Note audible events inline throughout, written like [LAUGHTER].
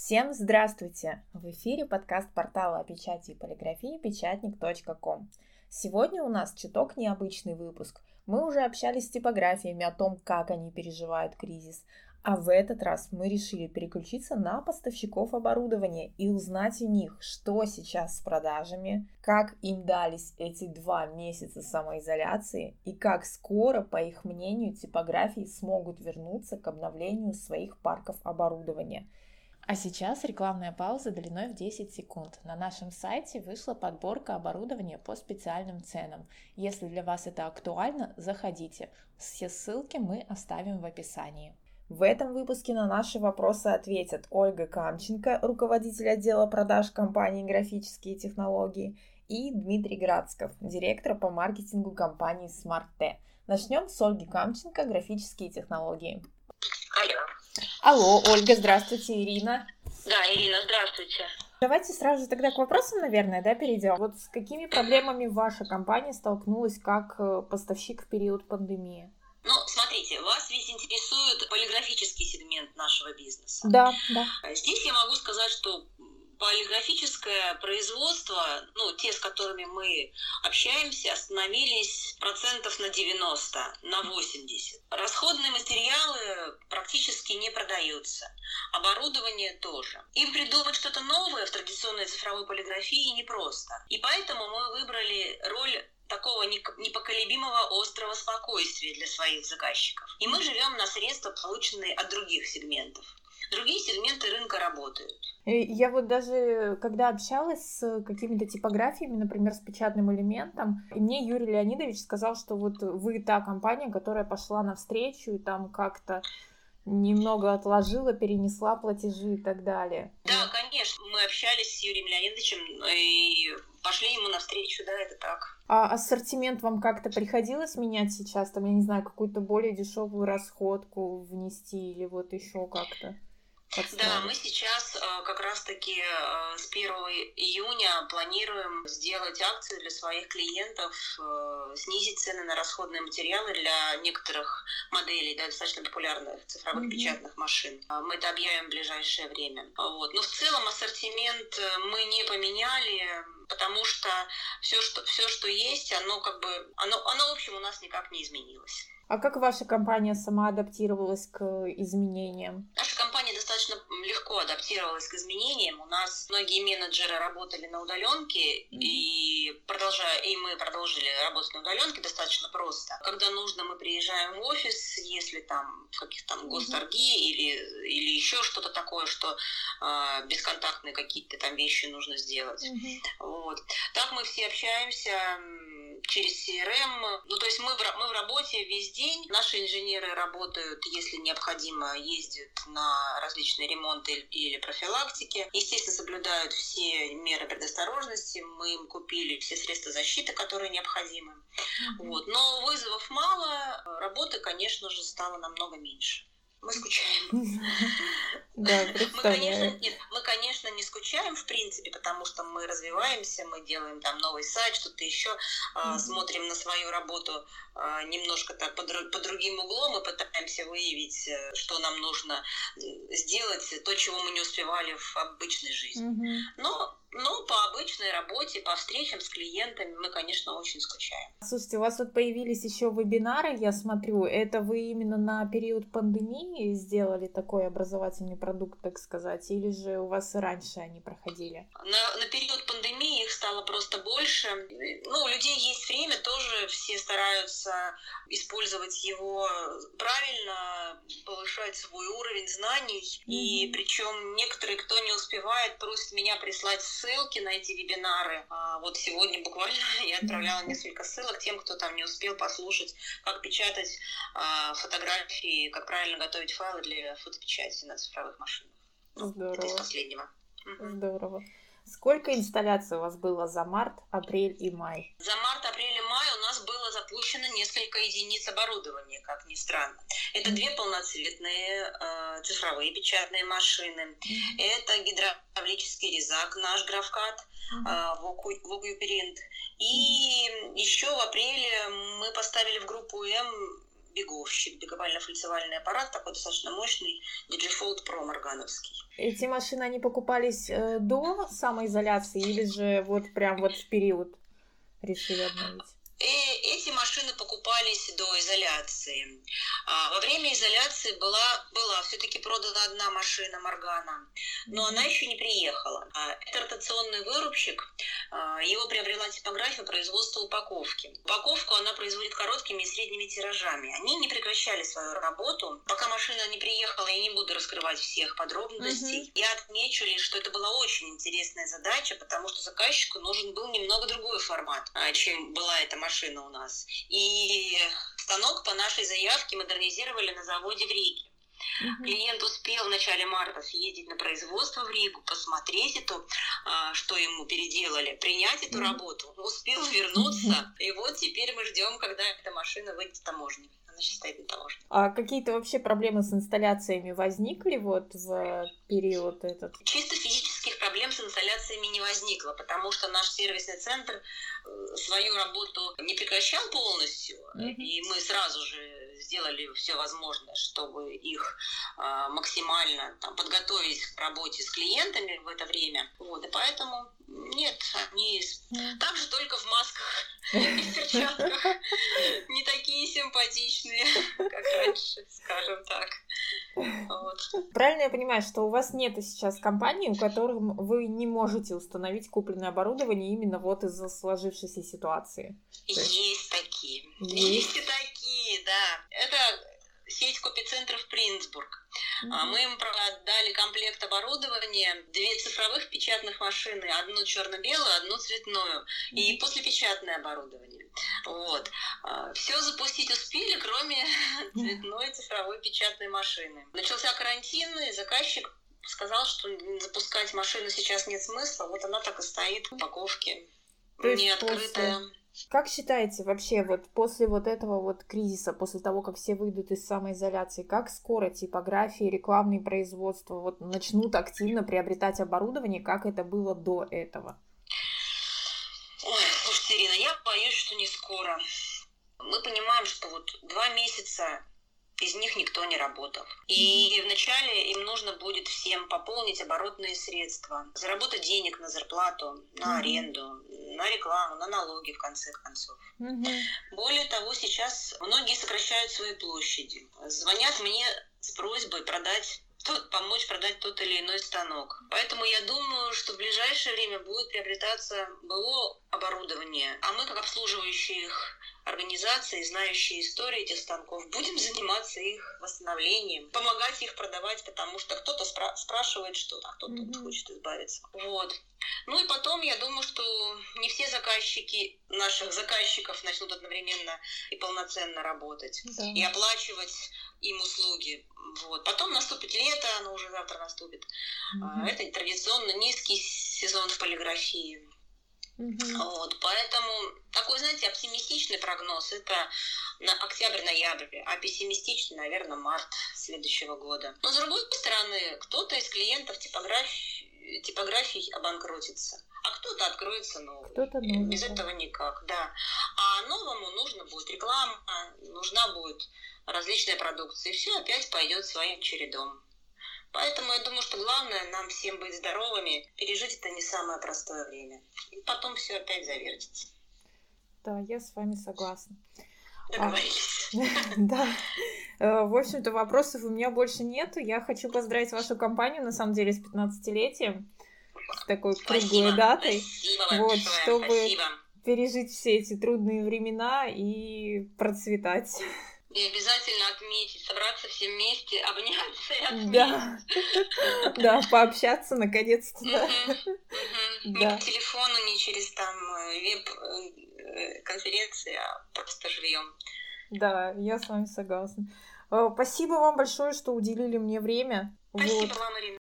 Всем здравствуйте! В эфире подкаст портала о печати и полиграфии печатник.ком. Сегодня у нас чуток необычный выпуск. Мы уже общались с типографиями о том, как они переживают кризис, а в этот раз мы решили переключиться на поставщиков оборудования и узнать у них, что сейчас с продажами, как им дались эти два месяца самоизоляции и как скоро, по их мнению, типографии смогут вернуться к обновлению своих парков оборудования. А сейчас рекламная пауза длиной в 10 секунд. На нашем сайте вышла подборка оборудования по специальным ценам. Если для вас это актуально, заходите. Все ссылки мы оставим в описании. В этом выпуске на наши вопросы ответят Ольга Камченко, руководитель отдела продаж компании «Графические технологии», и Дмитрий Градсков, директор по маркетингу компании SmartT. Начнем с Ольги Камченко, «Графические технологии». Алло. Алло, Ольга, здравствуйте, Ирина. Да, Ирина, здравствуйте. Давайте сразу тогда к вопросам, наверное, да, перейдем. Вот с какими проблемами ваша компания столкнулась как э, поставщик в период пандемии? Ну, смотрите, вас ведь интересует полиграфический сегмент нашего бизнеса. Да, да. Здесь я могу сказать, что полиграфическое производство, ну, те, с которыми мы общаемся, остановились процентов на 90, на 80. Расходные материалы практически не продаются. Оборудование тоже. Им придумать что-то новое в традиционной цифровой полиграфии непросто. И поэтому мы выбрали роль такого непоколебимого острого спокойствия для своих заказчиков. И мы живем на средства, полученные от других сегментов. Другие сегменты рынка работают. Я вот даже, когда общалась с какими-то типографиями, например, с печатным элементом, мне Юрий Леонидович сказал, что вот вы та компания, которая пошла навстречу и там как-то немного отложила, перенесла платежи и так далее. Да, конечно. Мы общались с Юрием Леонидовичем и пошли ему навстречу, да, это так. А ассортимент вам как-то приходилось менять сейчас? Там, я не знаю, какую-то более дешевую расходку внести или вот еще как-то? Да, мы сейчас э, как раз-таки э, с 1 июня планируем сделать акцию для своих клиентов, э, снизить цены на расходные материалы для некоторых моделей, да, достаточно популярных цифровых mm-hmm. печатных машин. Мы это объявим в ближайшее время. Вот. Но в целом ассортимент мы не поменяли, потому что все, что, все, что есть, оно как бы, оно, оно в общем у нас никак не изменилось. А как ваша компания сама адаптировалась к изменениям? Наша компания достаточно легко адаптировалась к изменениям. У нас многие менеджеры работали на удаленке, mm-hmm. и продолжая, и мы продолжили работать на удаленке достаточно просто. Когда нужно, мы приезжаем в офис, если там каких-то там госторги mm-hmm. или, или еще что-то такое, что э, бесконтактные какие-то там вещи нужно сделать. Mm-hmm. Вот. Так мы все общаемся через CRM. Ну, то есть мы в, мы в работе весь день. Наши инженеры работают, если необходимо, ездят на различные ремонты или профилактики. Естественно, соблюдают все меры предосторожности. Мы им купили все средства защиты, которые необходимы. Вот. Но вызовов мало, работы, конечно же, стало намного меньше. Мы скучаем. [LAUGHS] Да, [LAUGHS] мы, конечно, нет, мы, конечно, не скучаем, в принципе, потому что мы развиваемся, мы делаем там новый сайт, что-то еще, mm-hmm. смотрим на свою работу а, немножко так под, под другим углом и пытаемся выявить, э, что нам нужно сделать, то, чего мы не успевали в обычной жизни. Mm-hmm. Но ну, по обычной работе, по встречам с клиентами мы, конечно, очень скучаем. Слушайте, у вас тут появились еще вебинары, я смотрю. Это вы именно на период пандемии сделали такой образовательный продукт, так сказать, или же у вас и раньше они проходили? На, на период пандемии их стало просто больше. Ну, у людей есть время, тоже все стараются использовать его правильно, повышать свой уровень знаний. Mm-hmm. И причем некоторые, кто не успевает, просят меня прислать ссылки на эти вебинары. А вот сегодня буквально [LAUGHS] я отправляла несколько ссылок тем, кто там не успел послушать, как печатать а, фотографии, как правильно готовить файлы для фотопечати на цифровых машинах. Ну, Здорово. Это из последнего. Здорово. Сколько инсталляций у вас было за март, апрель и май? За март, апрель и май у нас было запущено несколько единиц оборудования, как ни странно. Это две полноцветные э, цифровые печатные машины. Это гидравлический резак, наш графкат, э, И mm-hmm. еще в апреле мы поставили в группу М беговщик, беговально-фальцевальный аппарат, такой достаточно мощный, Digifold Pro Моргановский. Эти машины, они покупались э, до самоизоляции или же вот прям вот в период решили обновить? И эти машины покупались до изоляции. А во время изоляции была, была все-таки продана одна машина Моргана, но она еще не приехала. А это ротационный вырубщик, а, его приобрела типография производства упаковки. Упаковку она производит короткими и средними тиражами. Они не прекращали свою работу. Пока машина не приехала, я не буду раскрывать всех подробностей. Mm-hmm. Я отмечу лишь, что это была очень интересная задача, потому что заказчику нужен был немного другой формат, чем была эта машина машина у нас. И станок по нашей заявке модернизировали на заводе в Риге. Угу. Клиент успел в начале марта съездить на производство в Ригу, посмотреть это, а, что ему переделали, принять эту работу, успел вернуться, и вот теперь мы ждем, когда эта машина выйдет с таможни она сейчас стоит на таможне. А какие-то вообще проблемы с инсталляциями возникли вот в период этот? Чисто физических проблем с инсталляциями не возникло, потому что наш сервисный центр э, свою работу не прекращал полностью, mm-hmm. и мы сразу же сделали все возможное, чтобы их э, максимально там, подготовить к работе с клиентами в это время. Вот, и поэтому нет, они также только в масках [LAUGHS] и в перчатках. Не такие симпатичные, как раньше, скажем так. Вот. Правильно я понимаю, что у вас нет сейчас компании, у которых вы не можете установить купленное оборудование именно вот из-за сложившейся ситуации? Есть, есть такие. Есть. есть такие, да. Это сеть копицентров Принцбург. Mm-hmm. Мы им продали комплект оборудования, две цифровых печатных машины, одну черно-белую, одну цветную, mm-hmm. и послепечатное оборудование. Вот. А, Все запустить успели, кроме [LAUGHS] цветной цифровой печатной машины. Начался карантин, и заказчик сказал, что запускать машину сейчас нет смысла, вот она так и стоит в упаковке, не открытая. После как считаете вообще вот после вот этого вот кризиса, после того, как все выйдут из самоизоляции, как скоро типографии, рекламные производства вот начнут активно приобретать оборудование, как это было до этого? Ой, слушайте, Ирина, я боюсь, что не скоро. Мы понимаем, что вот два месяца из них никто не работал. И вначале им нужно будет всем пополнить оборотные средства, заработать денег на зарплату, на аренду, на рекламу, на налоги, в конце концов. Более того, сейчас многие сокращают свои площади. Звонят мне с просьбой продать тот, помочь продать тот или иной станок. Поэтому я думаю, что в ближайшее время будет приобретаться БО оборудование, а мы, как обслуживающие их организации, знающие историю этих станков, будем заниматься их восстановлением, помогать их продавать, потому что кто-то спра- спрашивает что-то, а кто-то mm-hmm. хочет избавиться. Вот. Ну и потом, я думаю, что не все заказчики наших заказчиков начнут одновременно и полноценно работать да. и оплачивать им услуги. Вот. Потом наступит лето, оно уже завтра наступит. Mm-hmm. Это традиционно низкий сезон в полиграфии. Mm-hmm. Вот, поэтому такой, знаете, оптимистичный прогноз это на октябрь-ноябрь, а пессимистичный, наверное, март следующего года. Но с другой стороны, кто-то из клиентов типографии, типографий обанкротится, а кто-то откроется новый. Кто-то новый Без этого никак, да. А новому нужно будет реклама, нужна будет различная продукция, и все опять пойдет своим чередом. Поэтому я думаю, что главное нам всем быть здоровыми, пережить это не самое простое время. И потом все опять завертится. Да, я с вами согласна. Договорились. [LAUGHS] Да. Э, в общем-то, вопросов у меня больше нет. Я хочу поздравить вашу компанию, на самом деле, с 15-летием. С такой круглой датой. Вот, чтобы пережить все эти трудные времена и процветать. И обязательно отметить, собраться все вместе, обняться и отметить. Да, да пообщаться наконец-то. Не по телефону, не через там э, веб-конференции, э, а просто живьем. Да, я с вами согласна. Э, спасибо вам большое, что уделили мне время. Спасибо вот. вам, Ирина.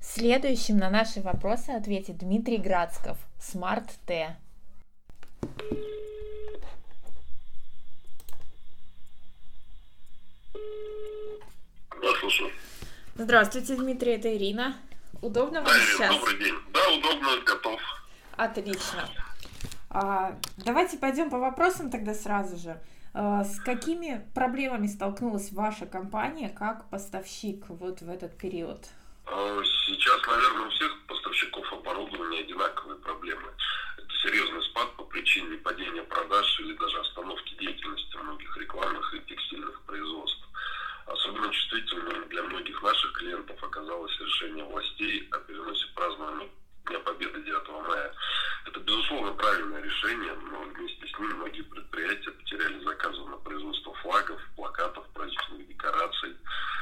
Следующим на наши вопросы ответит Дмитрий Градсков, Smart T. Да, слушаю. Здравствуйте, Дмитрий, это Ирина. Удобно вам да, сейчас? Добрый день. Да, удобно, готов. Отлично. А, давайте пойдем по вопросам тогда сразу же. А, с какими проблемами столкнулась ваша компания как поставщик вот в этот период? А, сейчас, наверное, у всех поставщиков оборудования одинаковые проблемы. Это серьезный спад по причине падения продаж или даже остановки деятельности многих рекламных и текстильных производств. Особенно чувствительным для многих наших клиентов оказалось решение властей о переносе празднования Дня Победы 9 мая. Это, безусловно, правильное решение, но вместе с ним многие предприятия потеряли заказы на производство флагов, плакатов, праздничных декораций.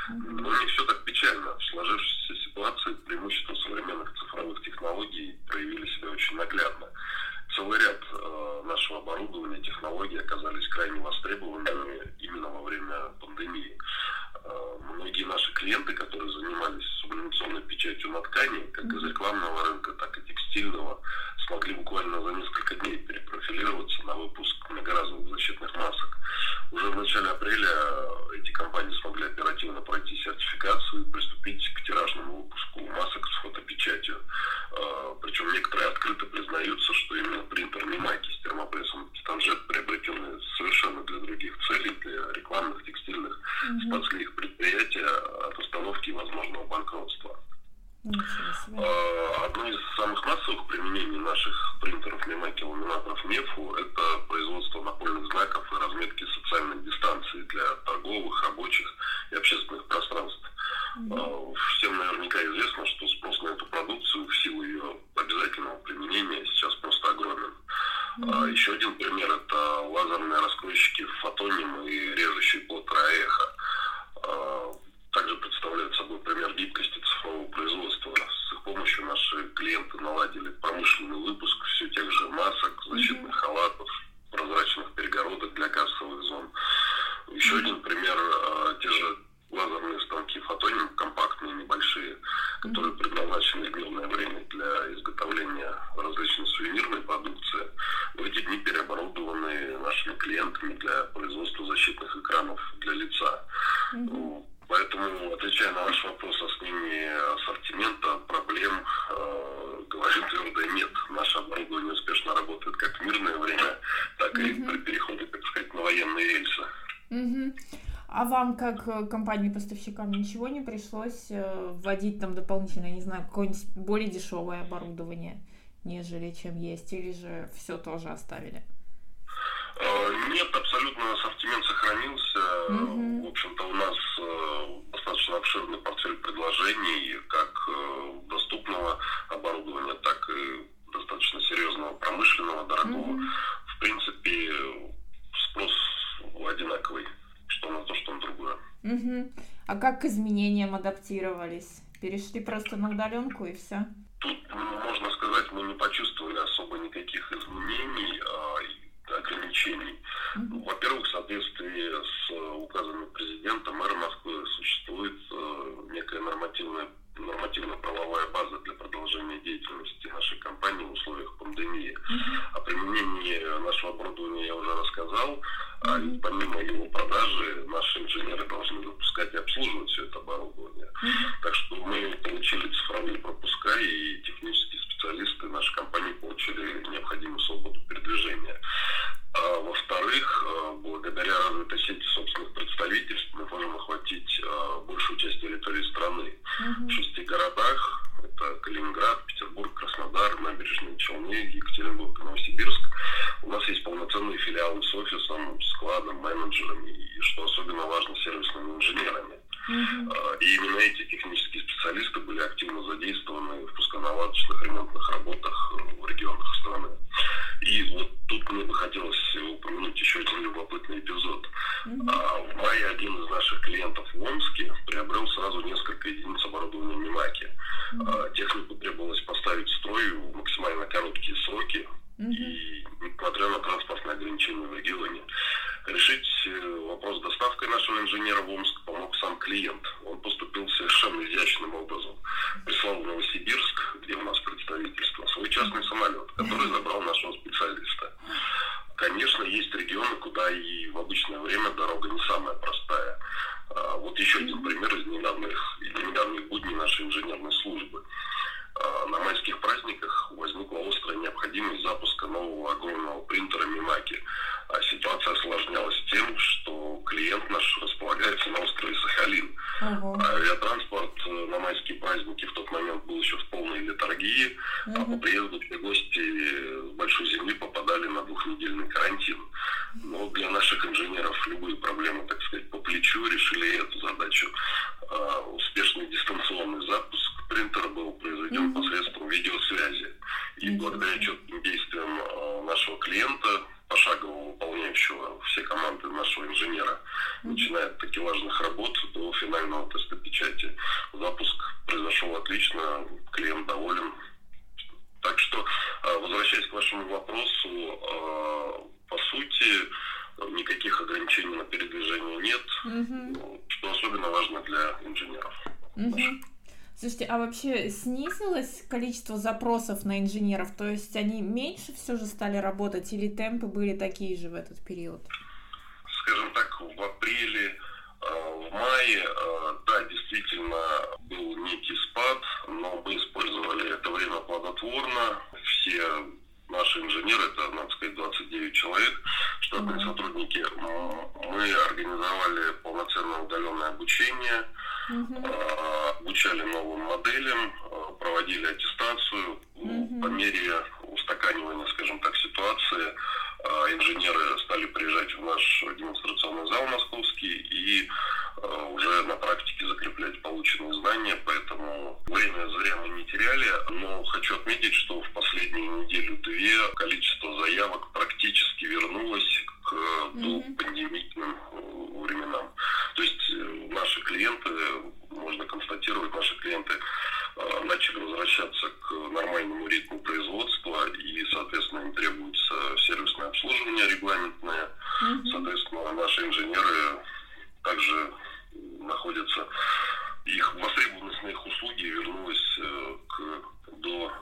Но не все так печально. В сложившейся ситуации преимущества современных цифровых технологий проявили себя очень наглядно. Целый ряд э, нашего оборудования, технологий оказались крайне востребованными именно во время пандемии. Многие наши клиенты, которые занимались сублимационной печатью на ткани, как из рекламного рынка, так и текстильного, смогли буквально за несколько дней перепрофилироваться на выпуск многоразовых защитных масок. Уже в начале апреля эти компании смогли оперативно пройти сертификацию и приступить к тиражному выпуску масок с фотопечатью. Э, Причем некоторые открыто признаются, что именно принтер Мимаки с термопрессом Станжет, приобретенный совершенно для других целей, для рекламных, текстильных, mm-hmm. спасли их предприятия от остановки и возможного банкротства. А, одно из самых массовых применений наших принтеров Мемаки ламинаторов МЕФУ – это производство напольных знаков и разметки социальной дистанции для торговых, рабочих и общественных пространств. Mm-hmm. Всем наверняка известно, что спрос на эту продукцию в силу ее обязательного применения сейчас просто огромен. Mm-hmm. Еще один пример – это лазерные раскройщики фотоним и режущий плод эхо также представляют собой пример гибкости цифрового производства. С их помощью наши клиенты наладили промышленный выпуск все тех же масок, защитных mm-hmm. халатов, прозрачных перегородок для кассовых зон. Еще mm-hmm. один пример, а, те же лазерные станки фотоним, компактные, небольшие, которые предназначены в мирное время для изготовления различной сувенирной продукции, в эти дни переоборудованы нашими клиентами для производства защитных экранов для лица. Mm-hmm. Поэтому, отвечая на ваш вопрос о смене ассортимента, проблем, э, говорю твердо нет. Наше оборудование успешно работает как в мирное время, так и при переходе, так сказать, на военные рельсы. Угу. А вам, как э, компании-поставщикам, ничего не пришлось э, вводить там дополнительно, не знаю, какое-нибудь более дешевое оборудование, нежели чем есть, или же все тоже оставили? Э, нет, абсолютно ассортимент сохранился. Mm-hmm. В общем-то, у нас достаточно обширный портфель предложений, как доступного оборудования, так и достаточно серьезного промышленного, дорогого. Mm-hmm. В принципе, спрос одинаковый, что на то, что на другое. Mm-hmm. А как к изменениям адаптировались? Перешли просто на удаленку и все? Тут, можно сказать, мы не почувствовали особо никаких изменений. А ограничений. Во-первых, в соответствии с указами президента, мэра Москвы, существует э, некая нормативная нормативно-правовая база для продолжения деятельности нашей компании в условиях пандемии. О применении нашего оборудования я уже рассказал. А ведь помимо его продажи, наши инженеры должны запускать и обслуживать все это оборудование. Возвращаясь к вашему вопросу, а, по сути, никаких ограничений на передвижение нет, угу. что особенно важно для инженеров. Угу. Слушайте, а вообще снизилось количество запросов на инженеров? То есть они меньше все же стали работать или темпы были такие же в этот период? Скажем так, в апреле, э, в мае, э, да, действительно был некий спад, но мы использовали это время плодотворно. Все наши инженеры, это, надо сказать, 29 человек, штатные mm-hmm. сотрудники, мы организовали полноценное удаленное обучение, mm-hmm. обучали новым моделям, а, проводили аттестацию. Mm-hmm. По мере устаканивания, скажем так, ситуации, а, инженеры стали приезжать в наш демонстрационный зал московский и уже на практике закреплять полученные знания, поэтому время зря мы не теряли, но хочу отметить, что в последние неделю-две количество заявок практически вернулось к mm-hmm. пандемийным э, временам. То есть э, наши клиенты, можно констатировать, наши клиенты э, начали возвращаться к нормальному ритму производства, и, соответственно, им требуется сервисное обслуживание регламентное. Соответственно, наши инженеры также находятся, их востребованность на их услуги вернулась к, до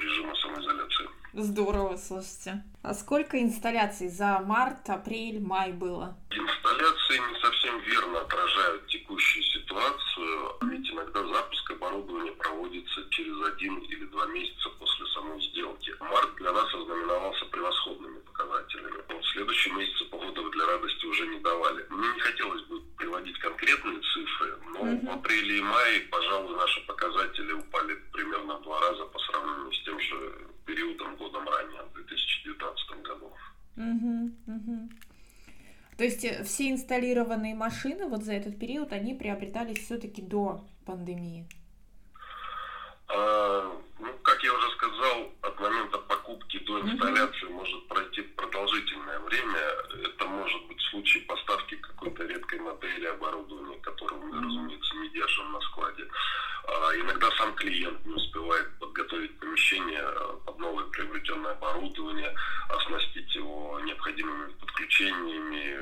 режима самоизоляции. Здорово, слушайте. А сколько инсталляций за март, апрель, май было? Инсталляции не совсем верно отражают текущую ситуацию, ведь иногда запуск оборудования проводится через один или два месяца после самой сделки. Март для нас ознаменовался превосходными показателями. Вот следующие месяцы погоды для радости уже не давали. Мне не хотелось бы приводить конкретные цифры, но mm-hmm. в апреле и мае, пожалуй, наши показатели упали примерно в два раза по сравнению с тем же периодом годом ранее, в 2019 году. Угу, угу. То есть э, все инсталлированные машины вот за этот период, они приобретались все-таки до пандемии? А, ну, как я уже сказал, от момента покупки до инсталляции угу. может пройти продолжительное время. Это может быть случай поставки какой-то редкой модели оборудования, которую мы, разумеется, не держим на складе. А, иногда сам клиент не успевает подготовить помещение э, под новое приобретенное оборудование, оснастить его необходимыми подключениями,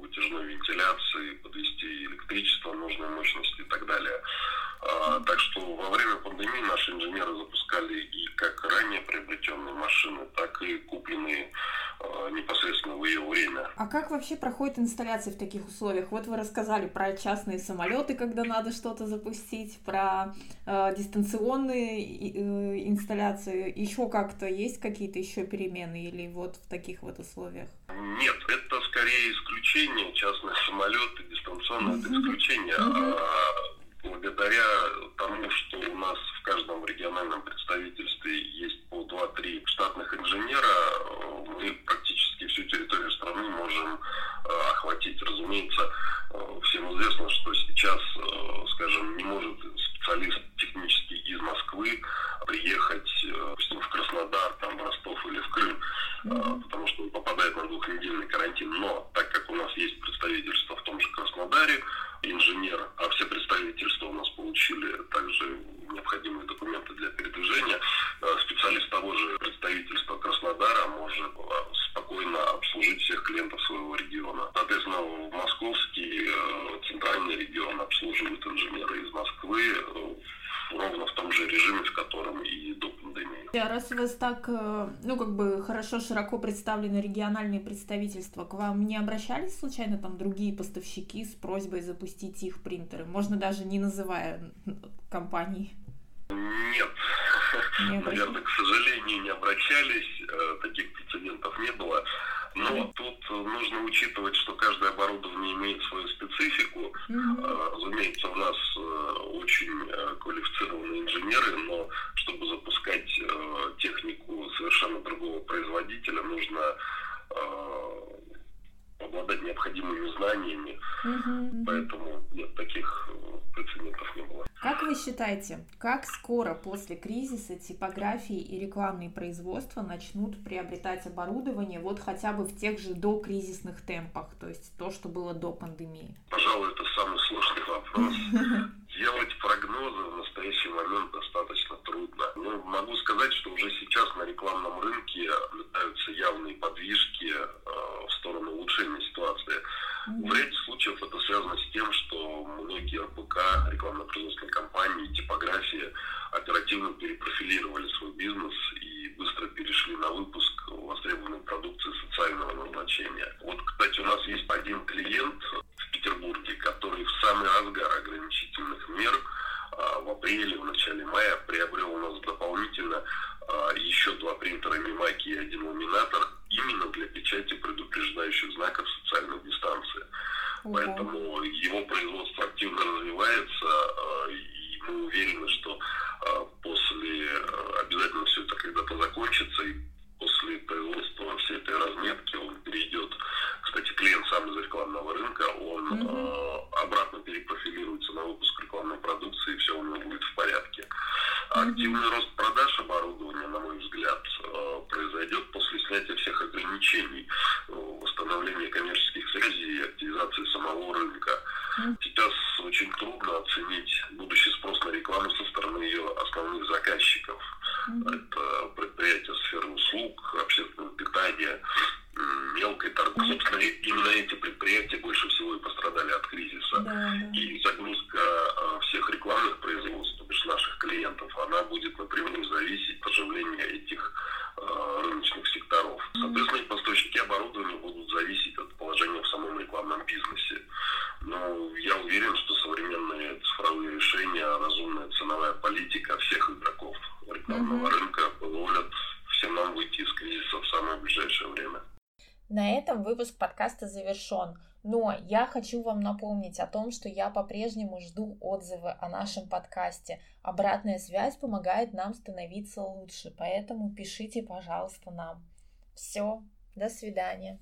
вытяжной вентиляции, подвести электричество нужной мощности и так далее. А, так что во время пандемии наши инженеры запускали и как ранее приобретенные машины, так и купленные а, непосредственно в ее время. А как вообще проходит инсталляция в таких условиях? Вот вы рассказали про частные самолеты, когда надо что-то запустить, про э, дистанционные э, инсталляции. Еще как-то есть какие-то еще перемены или вот в таких вот условиях? Нет, это скорее исключение. Частные самолеты, дистанционные это исключение. А благодаря тому, что у нас в каждом региональном представительстве есть по 2-3 штатных инженера, мы практически всю территорию страны можем э, охватить. Разумеется, э, всем известно, что сейчас, э, скажем, не может специалист технически из Москвы приехать, допустим, в Краснодар, там, в Ростов или в Крым, потому что он попадает на двухнедельный карантин. Но так как у нас есть представительство в том же Краснодаре, инженер, а все представительства у нас получили также необходимые документы для передвижения. Э, специалист того же представительства Краснодара может э, спокойно обслужить всех клиентов своего региона. Соответственно, в московский э, центральный регион обслуживают инженеры из Москвы ровно в том же режиме, в котором и до пандемии. А раз у вас так, э, ну, как бы хорошо, широко представлены региональные представительства, к вам не обращались случайно там другие поставщики с просьбой запустить их принтеры? Можно даже не называя компании. Нет. Не Наверное, к сожалению, не обращались. Э, таких прецедентов не было. Но тут э, нужно учитывать, что каждое оборудование имеет свою специфику. Mm-hmm. Разумеется, у нас очень квалифицированные инженеры, но чтобы запускать э, технику совершенно другого производителя, нужно э, обладать необходимыми знаниями, угу, поэтому нет, таких э, прецедентов не было. Как вы считаете, как скоро после кризиса типографии и рекламные производства начнут приобретать оборудование вот хотя бы в тех же докризисных темпах, то есть то, что было до пандемии? Пожалуй, это самый сложный вопрос. [LAUGHS] Делать прогнозы в настоящий момент достаточно трудно. Но могу сказать, что уже сейчас на рекламном рынке наблюдаются явные подвижки э, в сторону улучшения ситуации. В ряде случаев это связано с тем, что многие РПК, рекламно-производственные компании, типографии оперативно перепрофилировали свой бизнес и быстро перешли на выпуск востребованной продукции социального назначения. Вот, кстати, у нас есть один клиент в Петербурге, который в самый разгар ограничительных мер а, в апреле, в начале мая приобрел у нас дополнительно а, еще два принтера Мимаки и один ламинатор именно для печати предупреждающих знаков социальной дистанции. Угу. Поэтому его производство активно развивается, а, и мы уверены, что после обязательно все это когда-то закончится, и после производства всей этой разметки он перейдет, кстати, клиент сам из рекламного рынка, он угу. обратно перепрофилируется на выпуск рекламной продукции, и все у него будет в порядке. Активный рост продаж оборудования, на мой взгляд, э, произойдет после снятия всех ограничений, э, восстановления коммерческих связей и активизации самого рынка. Сейчас очень трудно оценить будущий спрос на рекламу со стороны ее основных заказчиков. Это предприятия сферы услуг, общественного питания, мелкой торговли. Собственно, именно эти предприятия больше всего и пострадали от кризиса. Да, да. И загрузка э, всех рекламных производств, то бишь наших клиентов, она будет напрямую зависеть от оживления этих э, рыночных секторов. Соответственно, и поставщики оборудования будут зависеть от положения в самом рекламном бизнесе. Но я уверен, что современные цифровые решения, разумная ценовая политика всех игроков рекламного mm-hmm. рынка позволят всем нам выйти из кризиса в самое ближайшее время. На этом выпуск подкаста завершен. Но я хочу вам напомнить о том, что я по-прежнему жду отзывы о нашем подкасте. Обратная связь помогает нам становиться лучше, поэтому пишите, пожалуйста, нам. Все, до свидания.